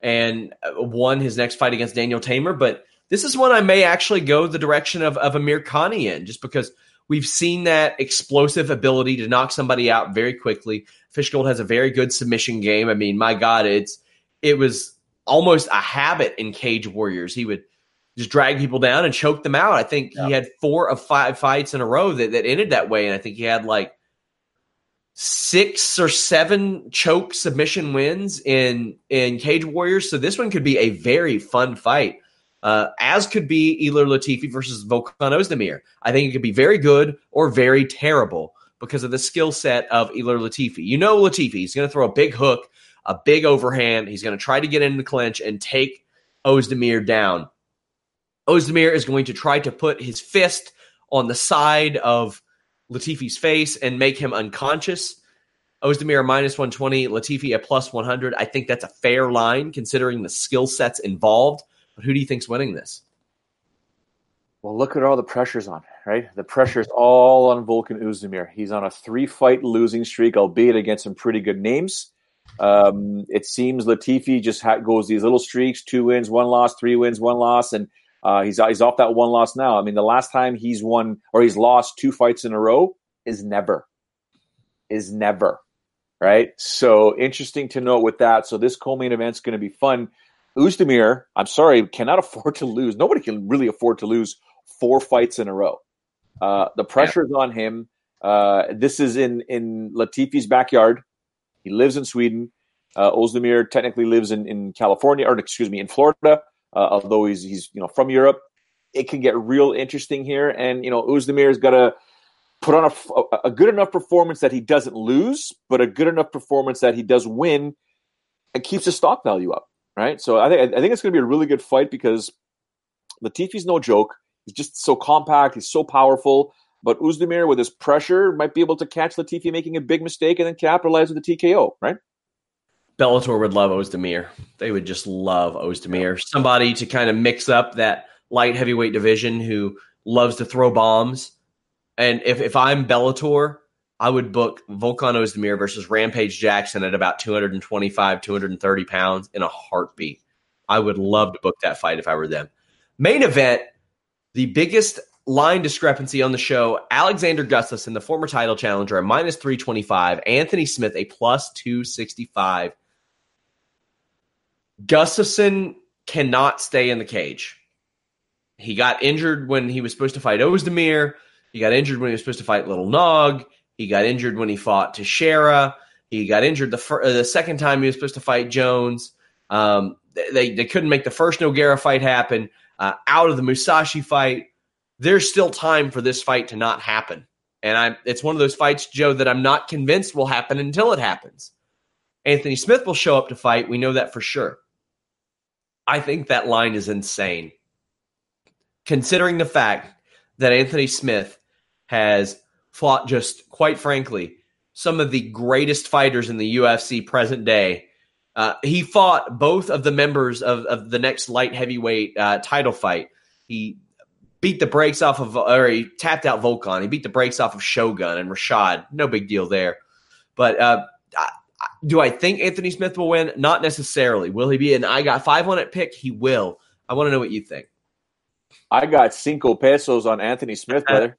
and won his next fight against Daniel Teymur, but this is one I may actually go the direction of of Amirkhani in, just because we've seen that explosive ability to knock somebody out very quickly. Fishgold has a very good submission game. I mean, my God, it's it was almost a habit in Cage Warriors. He would just drag people down and choke them out. I think yeah. he had four of five fights in a row that, that ended that way. And I think he had like six or seven choke submission wins in in Cage Warriors. So this one could be a very fun fight. Uh, as could be Ilir Latifi versus Volkan Ozdemir. I think it could be very good or very terrible because of the skill set of Ilir Latifi. You know Latifi, he's going to throw a big hook a big overhand. He's going to try to get into the clinch and take Ozdemir down. Ozdemir is going to try to put his fist on the side of Latifi's face and make him unconscious. Ozdemir minus 120, Latifi at plus 100. I think that's a fair line considering the skill sets involved. But who do you think's winning this? Well, look at all the pressures on, right? The pressure's all on Volkan Ozdemir. He's on a three fight losing streak, albeit against some pretty good names. Um, it seems Latifi just ha- goes these little streaks: two wins, one loss, three wins, one loss, and uh, he's he's off that one loss now. I mean, the last time he's won or he's lost two fights in a row is never, is never, right? So interesting to note with that. So this co-main event's going to be fun. Ozdemir, I'm sorry, cannot afford to lose. Nobody can really afford to lose four fights in a row. Uh, the pressure's yeah. on him. Uh, this is in in Latifi's backyard. He lives in Sweden. Uh, Ozdemir technically lives in, in California, or excuse me, in Florida. Uh, although he's he's you know from Europe, it can get real interesting here. And you know, Ozdemir's got to put on a, a good enough performance that he doesn't lose, but a good enough performance that he does win and keeps his stock value up. Right. So I think I think it's going to be a really good fight because Latifi's no joke. He's just so compact. He's so powerful. But Ozdemir, with his pressure, might be able to catch Latifi making a big mistake and then capitalize with the TKO, right? Bellator would love Ozdemir. They would just love Ozdemir. Somebody to kind of mix up that light heavyweight division who loves to throw bombs. And if, if I'm Bellator, I would book Volkan Ozdemir versus Rampage Jackson at about 225, 230 pounds in a heartbeat. I would love to book that fight if I were them. Main event, the biggest line discrepancy on the show Alexander Gustafsson, the former title challenger, a minus 325, Anthony Smith, a plus 265. Gustafsson cannot stay in the cage. He got injured when he was supposed to fight Ozdemir. He got injured when he was supposed to fight Little Nog. He got injured when he fought Teixeira. He got injured the fir- uh, the second time he was supposed to fight Jones. Um, they they couldn't make the first Nogueira fight happen. Uh, out of the Musashi fight, there's still time for this fight to not happen. And I'm it's one of those fights, Joe, that I'm not convinced will happen until it happens. Anthony Smith will show up to fight. We know that for sure. I think that line is insane. Considering the fact that Anthony Smith has fought just quite frankly some of the greatest fighters in the UFC present day. Uh, he fought both of the members of, of the next light heavyweight uh, title fight. He beat the brakes off of, or he tapped out Volkan. He beat the brakes off of Shogun and Rashad. No big deal there. But uh, do I think Anthony Smith will win? Not necessarily. Will he be an I got five on it pick? He will. I want to know what you think. I got cinco pesos on Anthony Smith, brother.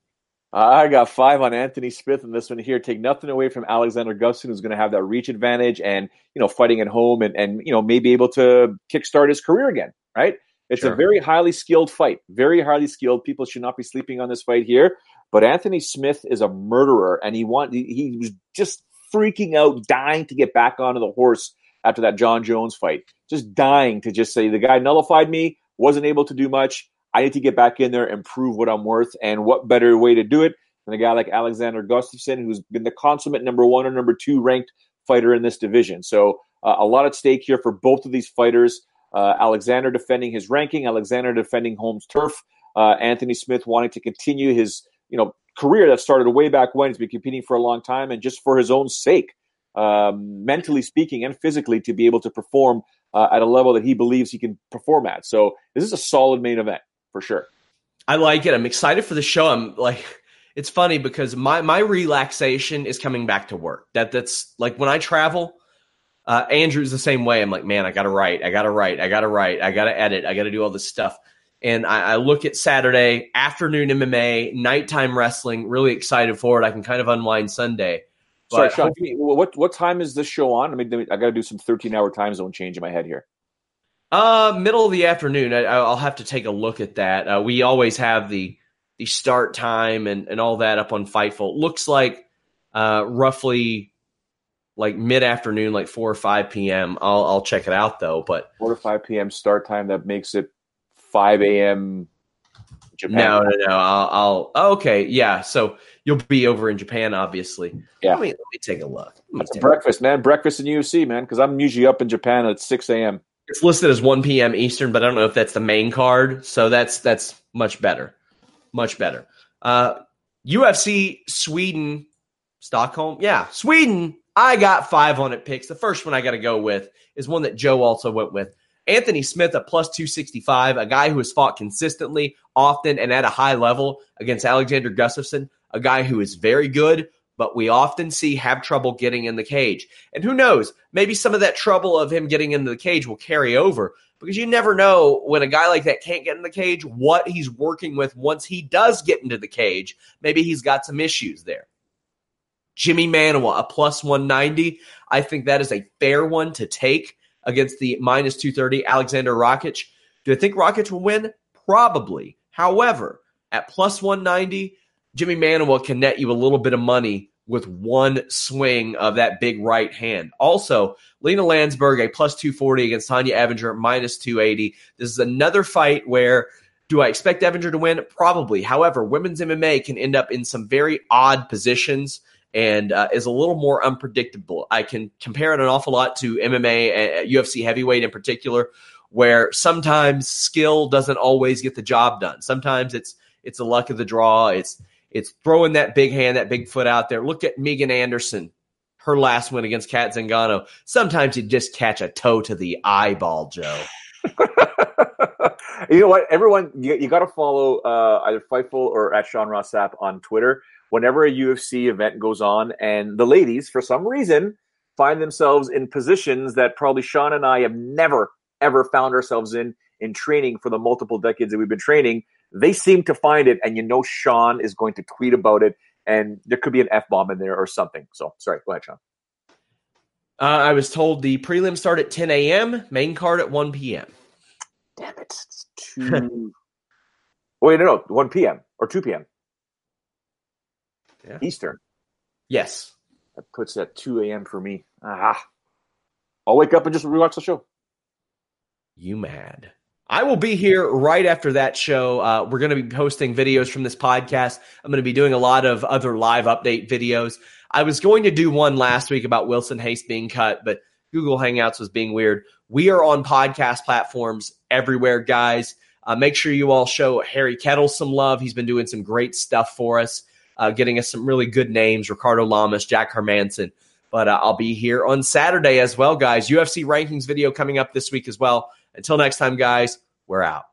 I got five on Anthony Smith in this one here. Take nothing away from Alexander Gustafsson, who's going to have that reach advantage and you know fighting at home and and you know maybe able to kickstart his career again. Right? It's sure. a very highly skilled fight. Very highly skilled. People should not be sleeping on this fight here. But Anthony Smith is a murderer, and he want he, he was just freaking out, dying to get back onto the horse after that John Jones fight. Just dying to just say the guy nullified me, wasn't able to do much I need to get back in there and prove what I'm worth. And what better way to do it than a guy like Alexander Gustafsson, who's been the consummate number one or number two ranked fighter in this division. So uh, a lot at stake here for both of these fighters. Uh, Alexander defending his ranking, Alexander defending home turf, uh, Anthony Smith wanting to continue his you know career that started way back when. He's been competing for a long time, and just for his own sake, um, mentally speaking and physically, to be able to perform uh, at a level that he believes he can perform at. So this is a solid main event for sure. I like it. I'm excited for the show. I'm like, it's funny because my my relaxation is coming back to work. That that's like when I travel. Uh, Andrew's the same way. I'm like, man, I gotta write, I gotta write, I gotta write, I gotta edit, I gotta do all this stuff. And I, I look at Saturday afternoon MMA, nighttime wrestling. Really excited for it. I can kind of unwind Sunday. Sorry, Sean. what what time is this show on? I mean, I got to do some 13 hour time zone change in my head here. Uh, middle of the afternoon. I, will have to take a look at that. Uh, we always have the the start time and, and all that up on Fightful. looks like uh, roughly like mid afternoon, like four or five p.m. I'll I'll check it out though. But four to five p.m. start time that makes it five a.m. Japan. No, no, no. I'll, I'll oh, okay, yeah. So you'll be over in Japan, obviously. Yeah. Let me, let me take a look. That's breakfast, man. Breakfast in UFC, man. Because I'm usually up in Japan at six a.m. It's listed as 1 p.m. Eastern, but I don't know if that's the main card. So that's that's much better, much better. Uh, UFC Sweden, Stockholm, yeah, Sweden. I got five on it picks. The first one I got to go with is one that Joe also went with. Anthony Smith at plus 265, a guy who has fought consistently, often, and at a high level against Alexander Gustafsson, a guy who is very good, but we often see have trouble getting in the cage. And who knows, maybe some of that trouble of him getting into the cage will carry over because you never know when a guy like that can't get in the cage what he's working with once he does get into the cage. Maybe he's got some issues there. Jimi Manuwa, a plus 190. I think that is a fair one to take against the minus 230 Alexander Rakic. Do I think Rakic will win? Probably. However, at plus 190, Jimi Manuwa can net you a little bit of money with one swing of that big right hand. Also, Lena Landsberg, a plus 240 against Tonya Evinger, minus 280. This is another fight where do I expect Evinger to win? Probably. However, women's MMA can end up in some very odd positions and uh, is a little more unpredictable. I can compare it an awful lot to MMA, uh, UFC heavyweight in particular, where sometimes skill doesn't always get the job done. Sometimes it's it's the luck of the draw. It's it's throwing that big hand, that big foot out there. Look at Megan Anderson, her last win against Cat Zingano. Sometimes you just catch a toe to the eyeball, Joe. you know what? Everyone, you, you got to follow uh, either Fightful or at Sean Ross Sapp on Twitter. Whenever a UFC event goes on, and the ladies, for some reason, find themselves in positions that probably Sean and I have never, ever found ourselves in in training for the multiple decades that we've been training they seem to find it, and you know Sean is going to tweet about it, and there could be an f bomb in there or something. So sorry, go ahead, Sean. Uh, I was told the prelim start at 10 a.m., main card at 1 p.m. Damn it! It's two. Wait, no, no, 1 p.m. or 2 p.m. Yeah. Eastern. Yes. That puts it at 2 a.m. for me. Ah. I'll wake up and just rewatch the show. You mad? I will be here right after that show. Uh, we're going to be posting videos from this podcast. I'm going to be doing a lot of other live update videos. I was going to do one last week about Wilson Reis being cut, but Google Hangouts was being weird. We are on podcast platforms everywhere, guys. Uh, make sure you all show Harry Kettle some love. He's been doing some great stuff for us, uh, getting us some really good names Ricardo Lamas, Jack Hermansson. But uh, I'll be here on Saturday as well, guys. UFC rankings video coming up this week as well. Until next time, guys, we're out.